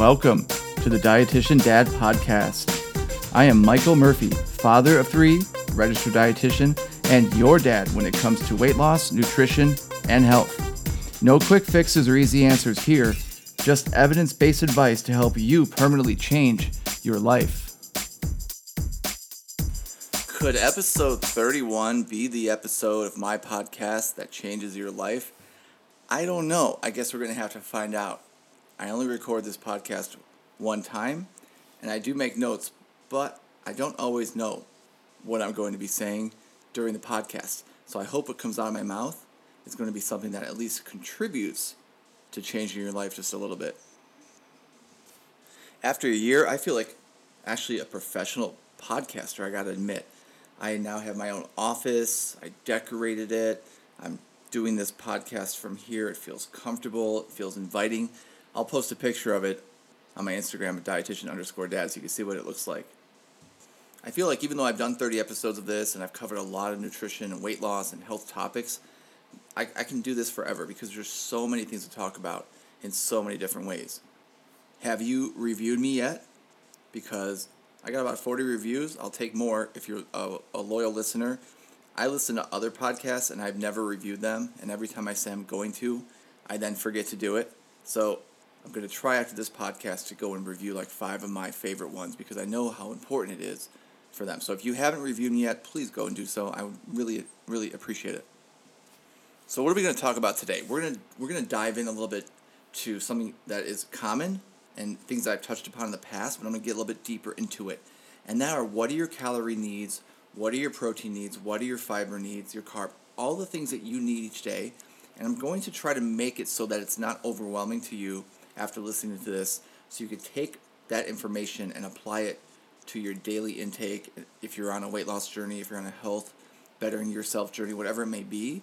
welcome to the Dietitian Dad Podcast. I am Michael Murphy, father of three, registered dietitian, and your dad when it comes to weight loss, nutrition, and health. No quick fixes or easy answers here, just evidence based advice to help you permanently change your life. Could episode 31 be the episode of my podcast that changes your life? I don't know. I guess we're going to have to find out. I only record this podcast one time, and I do make notes, but I don't always know what I'm going to be saying during the podcast. So I hope what comes out of my mouth is going to be something that at least contributes to changing your life just a little bit. After a year, I feel like actually a professional podcaster, I got to admit. I now have my own office, I decorated it. I'm doing this podcast from here. It feels comfortable, it feels inviting. I'll post a picture of it on my Instagram at dietitian underscore dad so you can see what it looks like. I feel like even though I've done 30 episodes of this and I've covered a lot of nutrition and weight loss and health topics, I, I can do this forever because there's so many things to talk about in so many different ways. Have you reviewed me yet? Because I got about 40 reviews. I'll take more if you're a, a loyal listener. I listen to other podcasts and I've never reviewed them. And every time I say I'm going to, I then forget to do it. So I'm going to try after this podcast to go and review like five of my favorite ones because I know how important it is for them. So if you haven't reviewed me yet, please go and do so. I would really, really appreciate it. So what are we going to talk about today? We're going to we're going to dive in a little bit to something that is common and things I've touched upon in the past, but I'm going to get a little bit deeper into it. And that are what are your calorie needs? What are your protein needs? What are your fiber needs? Your carb? All the things that you need each day. And I'm going to try to make it so that it's not overwhelming to you after listening to this so you can take that information and apply it to your daily intake if you're on a weight loss journey, if you're on a health bettering yourself journey, whatever it may be.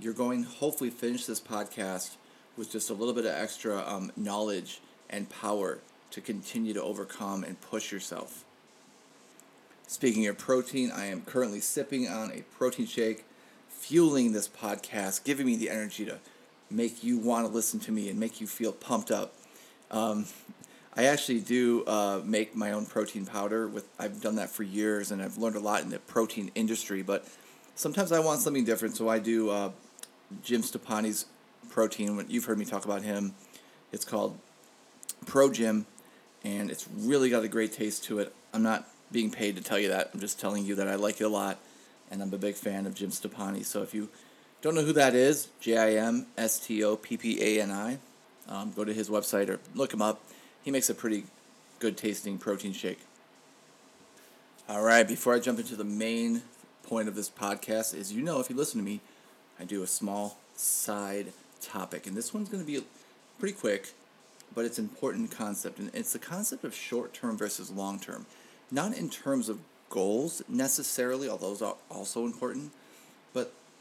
You're going hopefully finish this podcast with just a little bit of extra um, knowledge and power to continue to overcome and push yourself. Speaking of protein, I am currently sipping on a protein shake, fueling this podcast, giving me the energy to make you want to listen to me and make you feel pumped up. Um, I actually do uh, make my own protein powder. With I've done that for years, and I've learned a lot in the protein industry. But sometimes I want something different, so I do uh, Jim Stoppani's protein. You've heard me talk about him. It's called Pro JYM, and it's really got a great taste to it. I'm not being paid to tell you that. I'm just telling you that I like it a lot, and I'm a big fan of Jim Stoppani. So if you don't know who that is, J I M S T O P P A N I. Um, go to his website or look him up. He makes a pretty good tasting protein shake. All right, before I jump into the main point of this podcast, is you know, if you listen to me, I do a small side topic, and this one's going to be pretty quick, but it's an important concept, and it's the concept of short term versus long term. Not in terms of goals necessarily, although those are also important,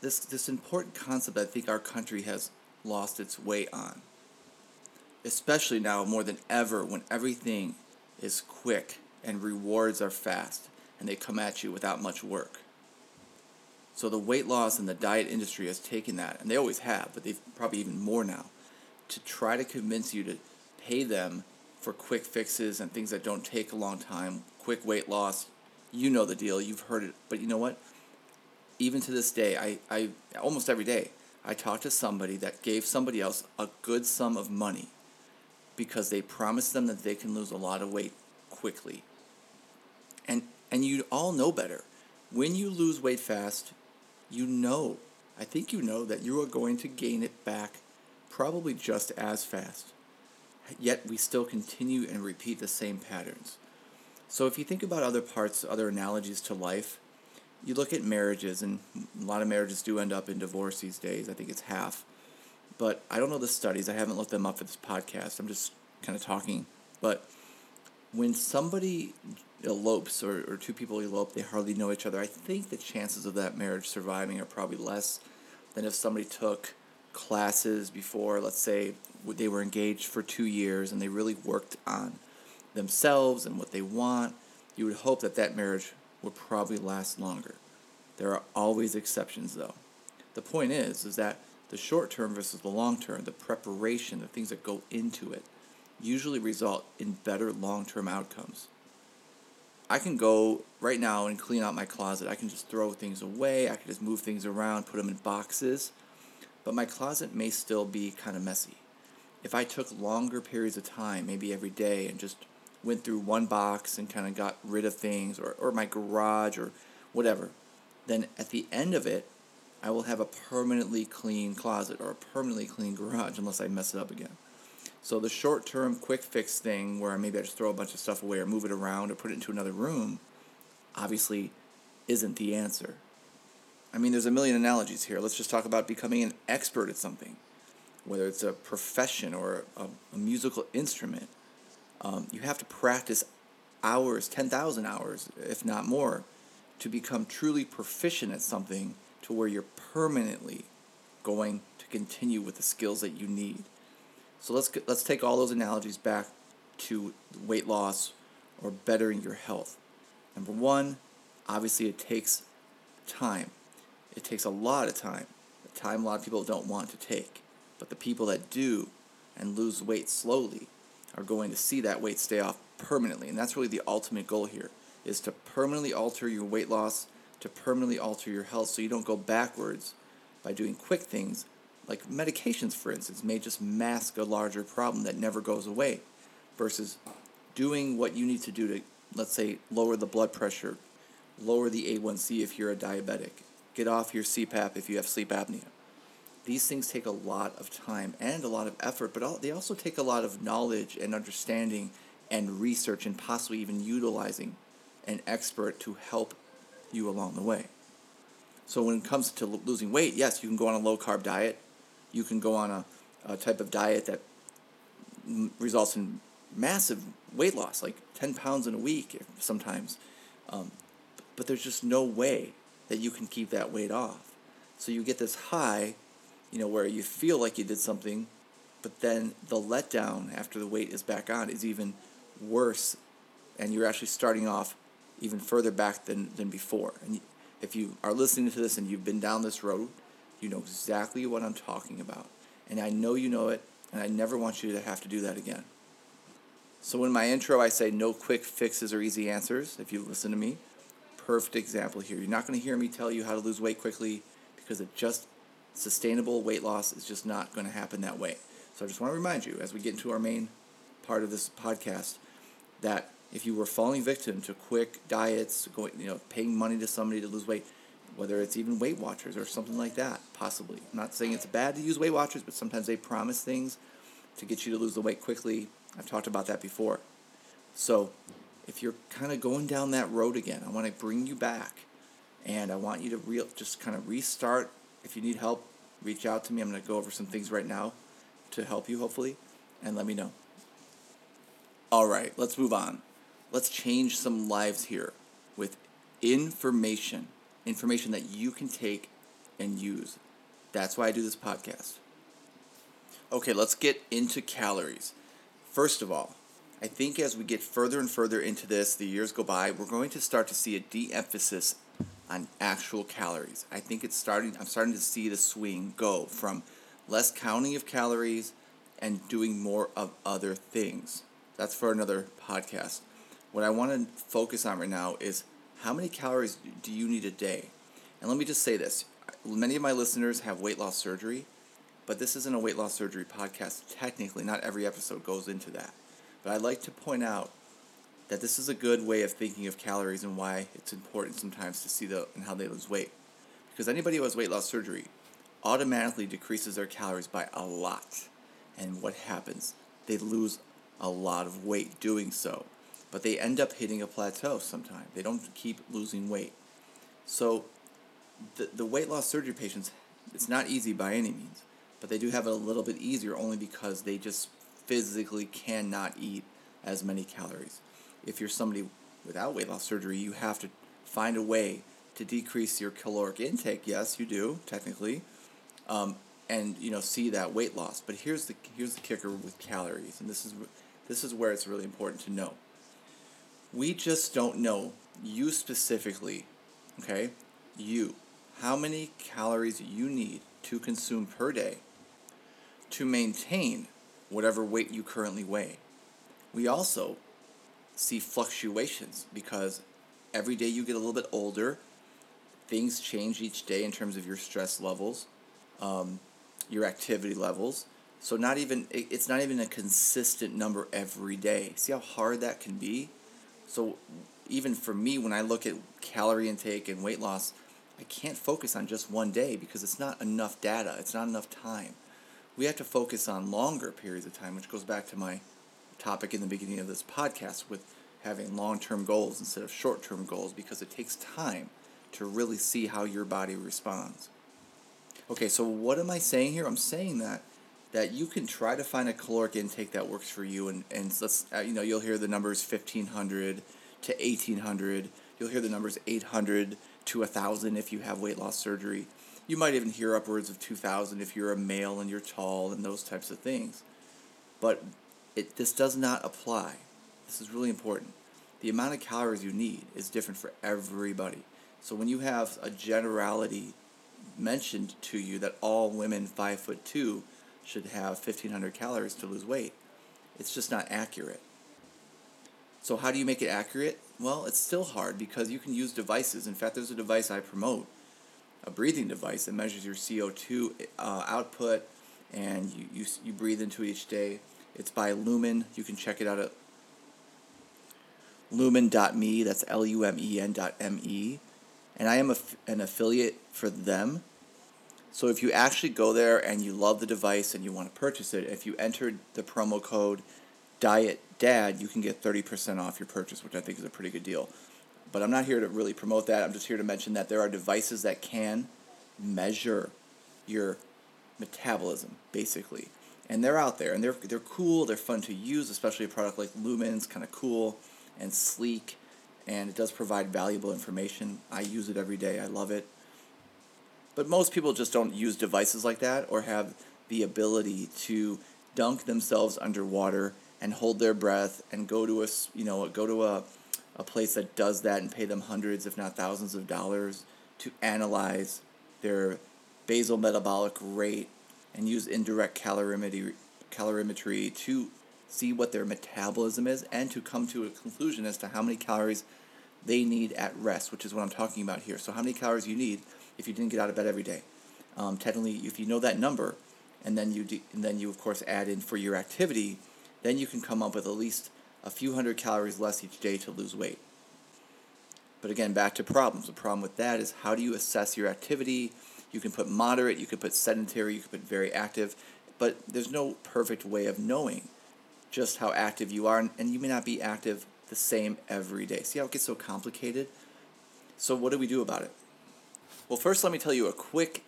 this this important concept I think our country has lost its way on. Especially now more than ever when everything is quick and rewards are fast and they come at you without much work. So the weight loss and the diet industry has taken that, and they always have, but they've probably even more now, to try to convince you to pay them for quick fixes and things that don't take a long time, quick weight loss. You know the deal, you've heard it, but you know what? Even to this day, I, I almost every day, I talk to somebody that gave somebody else a good sum of money because they promised them that they can lose a lot of weight quickly. And and you all know better. When you lose weight fast, you know, I think you know that you are going to gain it back probably just as fast. Yet we still continue and repeat the same patterns. So if you think about other parts, other analogies to life, you look at marriages, and a lot of marriages do end up in divorce these days. I think it's half. But I don't know the studies. I haven't looked them up for this podcast. I'm just kind of talking. But when somebody elopes or, or two people elope, they hardly know each other. I think the chances of that marriage surviving are probably less than if somebody took classes before, let's say, they were engaged for two years and they really worked on themselves and what they want. You would hope that that marriage will probably last longer. There are always exceptions though. The point is is that the short term versus the long term, the preparation, the things that go into it, usually result in better long term outcomes. I can go right now and clean out my closet. I can just throw things away, I can just move things around, put them in boxes, but my closet may still be kind of messy. If I took longer periods of time, maybe every day, and just went through one box and kind of got rid of things, or, or my garage, or whatever, then at the end of it, I will have a permanently clean closet or a permanently clean garage unless I mess it up again. So the short term quick fix thing where maybe I just throw a bunch of stuff away or move it around or put it into another room obviously isn't the answer. I mean, there's a million analogies here. Let's just talk about becoming an expert at something, whether it's a profession or a, a musical instrument. Um, you have to practice hours, 10,000 hours, if not more, to become truly proficient at something to where you're permanently going to continue with the skills that you need. So let's let's take all those analogies back to weight loss or bettering your health. Number 1, obviously it takes time. It takes a lot of time. The time a lot of people don't want to take. But the people that do and lose weight slowly are going to see that weight stay off permanently. And that's really the ultimate goal here is to permanently alter your weight loss, to permanently alter your health so you don't go backwards by doing quick things like medications, for instance, may just mask a larger problem that never goes away versus doing what you need to do to, let's say, lower the blood pressure, lower the A1C if you're a diabetic, get off your CPAP if you have sleep apnea. These things take a lot of time and a lot of effort, but they also take a lot of knowledge and understanding and research and possibly even utilizing an expert to help you along the way. So when it comes to losing weight, yes, you can go on a low carb diet. You can go on a, a type of diet that results in massive weight loss, like 10 pounds in a week sometimes. Um, but there's just no way that you can keep that weight off. So you get this high, you know, where you feel like you did something, but then the letdown after the weight is back on is even worse, and you're actually starting off even further back than, than before. And if you are listening to this and you've been down this road, you know exactly what I'm talking about. And I know you know it, and I never want you to have to do that again. So, in my intro, I say no quick fixes or easy answers. If you listen to me, perfect example here. You're not going to hear me tell you how to lose weight quickly because it just sustainable weight loss is just not going to happen that way. So, I just want to remind you as we get into our main part of this podcast that if you were falling victim to quick diets, going, you know, paying money to somebody to lose weight, whether it's even Weight Watchers or something like that, possibly. I'm not saying it's bad to use Weight Watchers, but sometimes they promise things to get you to lose the weight quickly. I've talked about that before. So, if you're kind of going down that road again, I want to bring you back, and I want you to real just kind of restart. If you need help, reach out to me. I'm going to go over some things right now to help you, hopefully, and let me know. All right, let's move on let's change some lives here with information, information that you can take and use. That's why I do this podcast. Okay, let's get into calories. First of all, I think as we get further and further into this, the years go by, we're going to start to see a de emphasis on actual calories. I think it's starting, I'm starting to see the swing go from less counting of calories and doing more of other things. That's for another podcast. What I want to focus on right now is how many calories do you need a day? And let me just say this many of my listeners have weight loss surgery, but this isn't a weight loss surgery podcast. Technically, not every episode goes into that. But I'd like to point out that this is a good way of thinking of calories and why it's important sometimes to see the and how they lose weight. Because anybody who has weight loss surgery automatically decreases their calories by a lot. And what happens? They lose a lot of weight doing so but they end up hitting a plateau sometime. They don't keep losing weight. So the, the weight loss surgery patients, it's not easy by any means, but they do have it a little bit easier only because they just physically cannot eat as many calories. If you're somebody without weight loss surgery, you have to find a way to decrease your caloric intake. Yes, you do technically, um, and you know see that weight loss. But here's the here's the kicker with calories, and this is this is where it's really important to know we just don't know, you specifically, okay, you, how many calories you need to consume per day to maintain whatever weight you currently weigh. we also see fluctuations because every day you get a little bit older, things change each day in terms of your stress levels, um, your activity levels. So not even it's not even a consistent number every day. See how hard that can be? So even for me when I look at calorie intake and weight loss, I can't focus on just one day because it's not enough data. It's not enough time. We have to focus on longer periods of time, which goes back to my topic in the beginning of this podcast with having long-term goals instead of short-term goals because it takes time to really see how your body responds. Okay, so what am I saying here? I'm saying that that you can try to find a caloric intake that works for you and and let's uh, you know you'll hear the numbers 1500 to 1800 you'll hear the numbers 800 to 1000 if you have weight loss surgery you might even hear upwards of 2000 if you're a male and you're tall and those types of things but it this does not apply this is really important the amount of calories you need is different for everybody so when you have a generality mentioned to you that all women 5 foot 2 should have 1500 calories to lose weight. It's just not accurate. So, how do you make it accurate? Well, it's still hard because you can use devices. In fact, there's a device I promote, a breathing device that measures your CO2 uh, output and you, you, you breathe into each day. It's by Lumen. You can check it out at lumen.me. That's L U M E N dot M E. And I am a, an affiliate for them. So if you actually go there and you love the device and you want to purchase it, if you enter the promo code Diet Dad, you can get 30% off your purchase, which I think is a pretty good deal. But I'm not here to really promote that. I'm just here to mention that there are devices that can measure your metabolism, basically. And they're out there and they're, they're cool, they're fun to use, especially a product like Lumen's kind of cool and sleek and it does provide valuable information. I use it every day. I love it. But most people just don't use devices like that or have the ability to dunk themselves underwater and hold their breath and go to a you know go to a, a place that does that and pay them hundreds if not thousands of dollars to analyze their basal metabolic rate and use indirect calorimetry calorimetry to see what their metabolism is and to come to a conclusion as to how many calories they need at rest, which is what I'm talking about here. So how many calories you need if you didn't get out of bed every day. Um, technically, if you know that number, and then you de- and then you of course add in for your activity, then you can come up with at least a few hundred calories less each day to lose weight. But again, back to problems. The problem with that is how do you assess your activity? You can put moderate, you can put sedentary, you can put very active, but there's no perfect way of knowing just how active you are, and you may not be active the same every day. See how it gets so complicated? So, what do we do about it? Well, first, let me tell you a quick,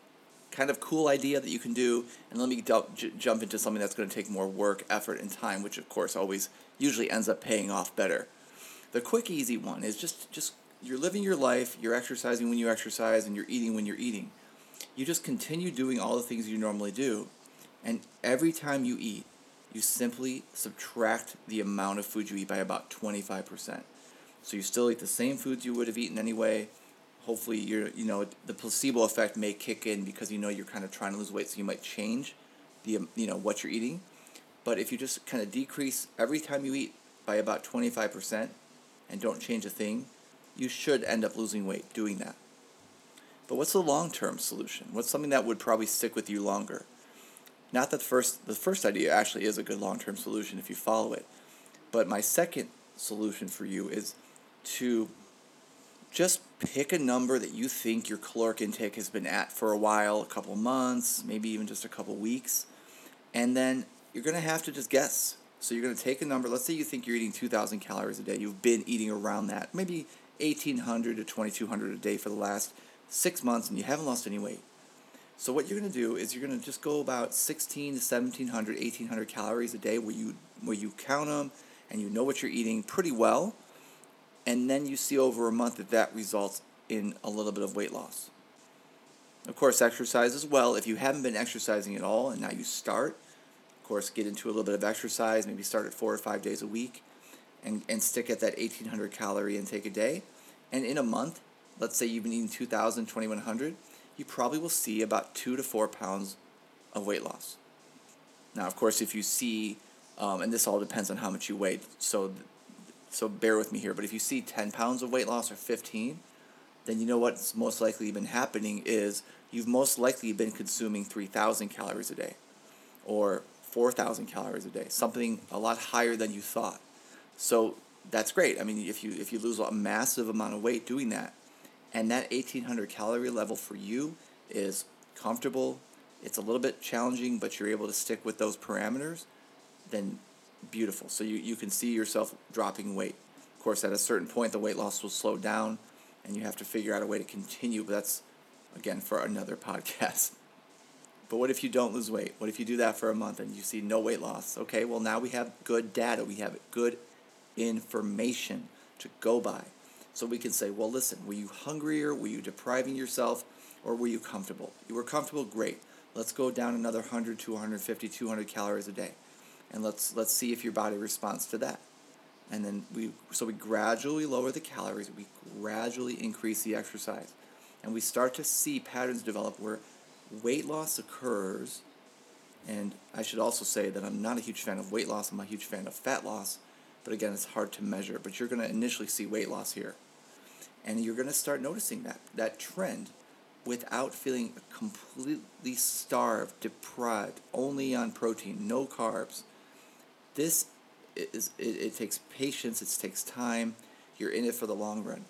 kind of cool idea that you can do, and let me j- jump into something that's going to take more work, effort, and time, which of course always usually ends up paying off better. The quick, easy one is just just you're living your life, you're exercising when you exercise, and you're eating when you're eating. You just continue doing all the things you normally do, and every time you eat, you simply subtract the amount of food you eat by about 25%. So you still eat the same foods you would have eaten anyway, hopefully you're you know the placebo effect may kick in because you know you're kind of trying to lose weight so you might change the um, you know what you're eating. But if you just kind of decrease every time you eat by about 25% and don't change a thing you should end up losing weight doing that but what's the long-term solution what's something that would probably stick with you longer not that the first the first idea actually is a good long-term solution if you follow it but my second solution for you is to just pick a number that you think your caloric intake has been at for a while, a couple months, maybe even just a couple weeks, and then you're going to have to just guess. So you're going to take a number. Let's say you think you're eating 2,000 calories a day. You've been eating around that, maybe 1,800 to 2,200 a day for the last six months, and you haven't lost any weight. So what you're going to do is you're going to just go about 16 to 1,700, 1,800 calories a day, where you where you count them and you know what you're eating pretty well and then you see over a month that that results in a little bit of weight loss. Of course, exercise as well. If you haven't been exercising at all and now you start, of course, get into a little bit of exercise, maybe start at four or five days a week and, and stick at that 1800 calorie intake a day. And in a month, let's say you've been eating 2000, 2100, you probably will see about two to four pounds of weight loss. Now, of course, if you see Um, and this all depends on how much you weigh. So, so bear with me here. But if you see 10 pounds of weight loss or 15, then you know what's most likely been happening is you've most likely been consuming 3,000 calories a day or 4,000 calories a day, something a lot higher than you thought. So that's great. I mean, if you if you lose a massive amount of weight doing that, and that 1800 calorie level for you is comfortable, it's a little bit challenging, but you're able to stick with those parameters, then beautiful. So you, you can see yourself dropping weight. Of course, at a certain point, the weight loss will slow down, and you have to figure out a way to continue, but that's, again, for another podcast. But what if you don't lose weight? What if you do that for a month and you see no weight loss? Okay, well, now we have good data. We have good information to go by. So we can say, well, listen, were you hungrier? Were you depriving yourself? Or were you comfortable? You were comfortable, great. Let's go down another 100 to 150, 200 calories a day. And let's, let's see if your body responds to that. And then we, so we gradually lower the calories, we gradually increase the exercise. And we start to see patterns develop where weight loss occurs. And I should also say that I'm not a huge fan of weight loss, I'm a huge fan of fat loss but again, it's hard to measure. But you're going to initially see weight loss here. And you're going to start noticing that, that trend without feeling completely starved, deprived, only on protein, no carbs. This is, it, it takes patience, it takes time. You're in it for the long run.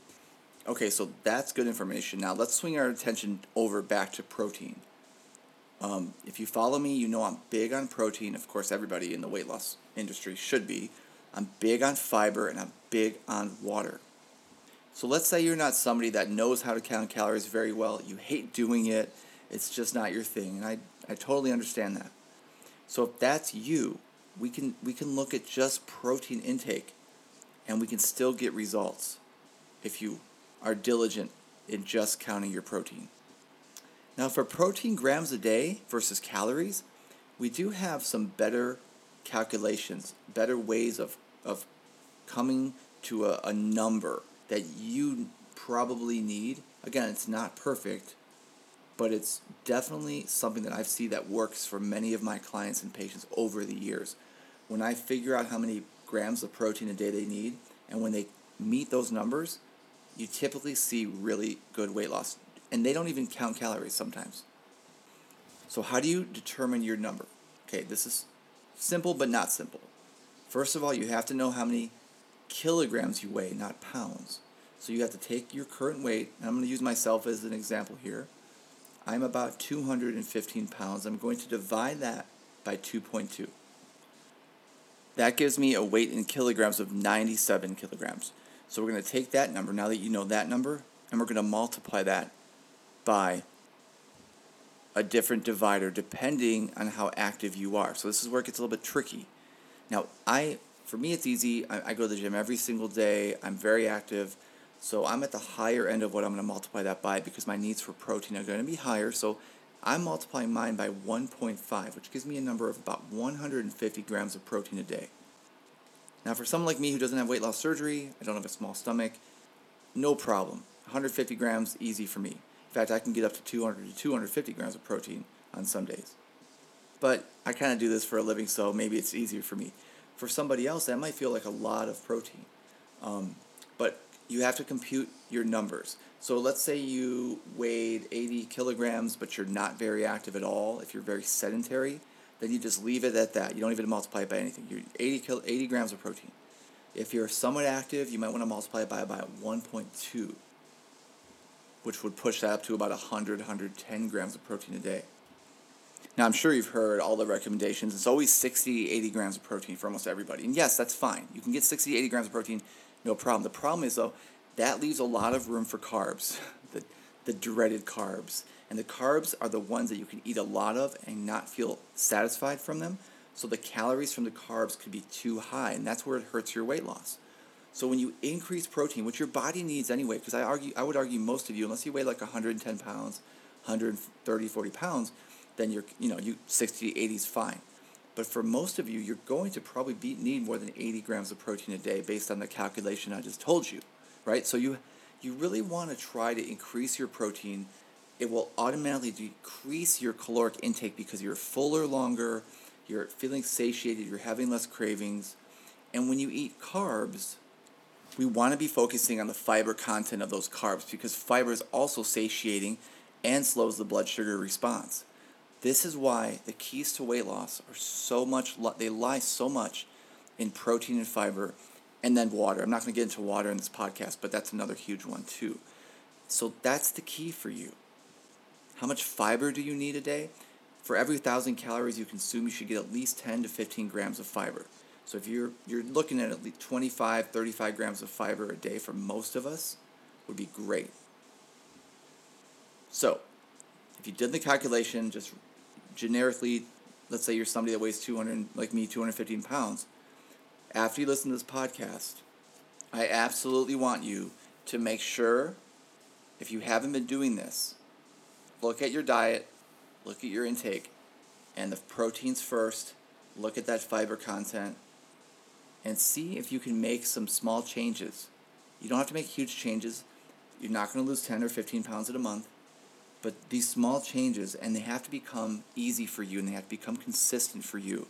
Okay, so that's good information. Now let's swing our attention over back to protein. Um, if you follow me, you know I'm big on protein. Of course, everybody in the weight loss industry should be. I'm big on fiber and I'm big on water. So let's say you're not somebody that knows how to count calories very well. You hate doing it. It's just not your thing. And I, I totally understand that. So if that's you, we can we can look at just protein intake and we can still get results if you are diligent in just counting your protein. Now for protein grams a day versus calories, we do have some better calculations, better ways of, of coming to a, a number that you probably need. Again, it's not perfect, but it's definitely something that I've seen that works for many of my clients and patients over the years. When I figure out how many grams of protein a day they need, and when they meet those numbers, you typically see really good weight loss. And they don't even count calories sometimes. So, how do you determine your number? Okay, this is Simple but not simple. First of all, you have to know how many kilograms you weigh, not pounds. So you have to take your current weight, and I'm going to use myself as an example here. I'm about 215 pounds. I'm going to divide that by 2.2. That gives me a weight in kilograms of 97 kilograms. So we're going to take that number, now that you know that number, and we're going to multiply that by a different divider depending on how active you are. So this is where it gets a little bit tricky. Now, I for me it's easy. I, I go to the gym every single day. I'm very active. So I'm at the higher end of what I'm going to multiply that by because my needs for protein are going to be higher. So I'm multiplying mine by 1.5, which gives me a number of about 150 grams of protein a day. Now, for someone like me who doesn't have weight loss surgery, I don't have a small stomach, no problem. 150 grams, easy for me. In fact, I can get up to 200 to 250 grams of protein on some days. But I kind of do this for a living, so maybe it's easier for me. For somebody else, that might feel like a lot of protein. Um, but you have to compute your numbers. So let's say you weighed 80 kilograms, but you're not very active at all. If you're very sedentary, then you just leave it at that. You don't even multiply it by anything. You're 80, kil- 80 grams of protein. If you're somewhat active, you might want to multiply it by about 1.2 which would push that up to about 100, 110 grams of protein a day. Now, I'm sure you've heard all the recommendations. It's always 60, 80 grams of protein for almost everybody. And yes, that's fine. You can get 60, 80 grams of protein, no problem. The problem is, though, that leaves a lot of room for carbs, the, the dreaded carbs. And the carbs are the ones that you can eat a lot of and not feel satisfied from them. So the calories from the carbs could be too high, and that's where it hurts your weight loss. So when you increase protein, which your body needs anyway, because I argue, I would argue most of you, unless you weigh like 110 pounds, 130, 40 pounds, then you're, you know, you 60 to 80 is fine. But for most of you, you're going to probably be, need more than 80 grams of protein a day based on the calculation I just told you, right? So you, you really want to try to increase your protein. It will automatically decrease your caloric intake because you're fuller longer, you're feeling satiated, you're having less cravings. And when you eat carbs, we want to be focusing on the fiber content of those carbs because fiber is also satiating and slows the blood sugar response. This is why the keys to weight loss are so much, they lie so much in protein and fiber and then water. I'm not going to get into water in this podcast, but that's another huge one too. So that's the key for you. How much fiber do you need a day? For every 1,000 calories you consume, you should get at least 10 to 15 grams of fiber. So if you're, you're looking at at least 25, 35 grams of fiber a day for most of us, would be great. So, if you did the calculation, just generically, let's say you're somebody that weighs 200, like me, 215 pounds. After you listen to this podcast, I absolutely want you to make sure, if you haven't been doing this, look at your diet, look at your intake, and the proteins first, look at that fiber content, and see if you can make some small changes. You don't have to make huge changes. You're not going to lose 10 or 15 pounds in a month but these small changes, and they have to become easy for you and they have to become consistent for you.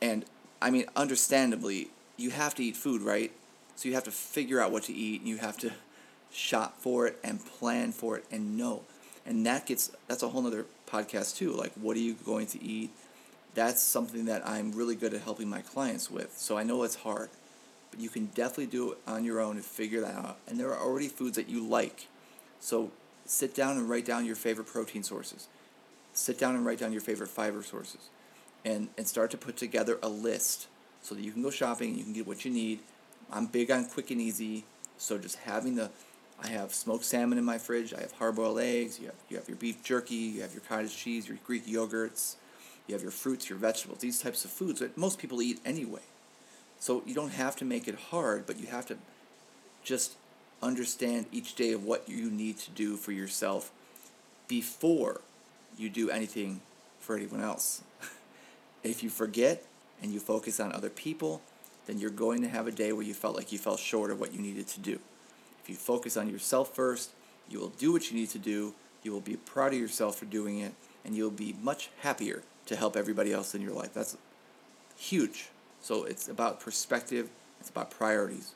And I mean, understandably, you have to eat food, right? So you have to figure out what to eat and you have to shop for it and plan for it and know. And that gets, that's a whole other podcast too. Like, what are you going to eat? That's something that I'm really good at helping my clients with. So I know it's hard, but you can definitely do it on your own and figure that out. And there are already foods that you like. So sit down and write down your favorite protein sources. Sit down and write down your favorite fiber sources. And, and start to put together a list so that you can go shopping and you can get what you need. I'm big on quick and easy, so just having the I have smoked salmon in my fridge. I have hard-boiled eggs. You have you have your beef jerky. You have your cottage cheese. Your Greek yogurts. You have your fruits, your vegetables. These types of foods that most people eat anyway. So you don't have to make it hard, but you have to just understand each day of what you need to do for yourself before you do anything for anyone else. if you forget and you focus on other people, then you're going to have a day where you felt like you fell short of what you needed to do. If you focus on yourself first, you will do what you need to do, you will be proud of yourself for doing it, and you'll be much happier to help everybody else in your life. That's huge. So it's about perspective, it's about priorities.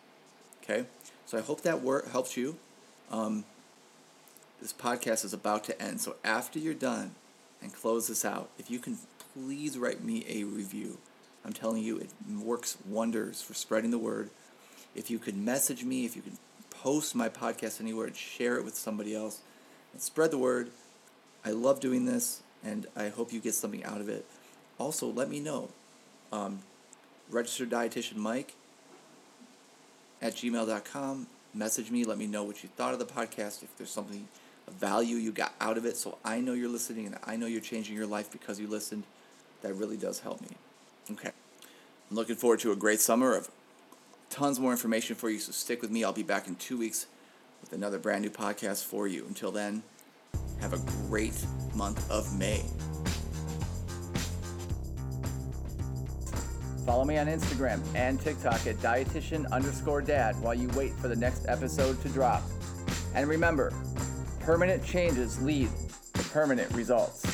Okay? So I hope that work helps you. Um, this podcast is about to end. So after you're done and close this out, if you can please write me a review. I'm telling you, it works wonders for spreading the word. If you could message me, if you could post my podcast anywhere and share it with somebody else and spread the word. I love doing this and I hope you get something out of it. Also, let me know. Um, registered dietitian Mike at gmail.com. Message me. Let me know what you thought of the podcast. If there's something of value you got out of it, so I know you're listening and I know you're changing your life because you listened. That really does help me. Okay. I'm looking forward to a great summer of tons more information for you. So stick with me. I'll be back in two weeks with another brand new podcast for you. Until then, have a great month of May. Follow me on Instagram and TikTok at dietitian underscore dad while you wait for the next episode to drop. And remember, permanent changes lead to permanent results.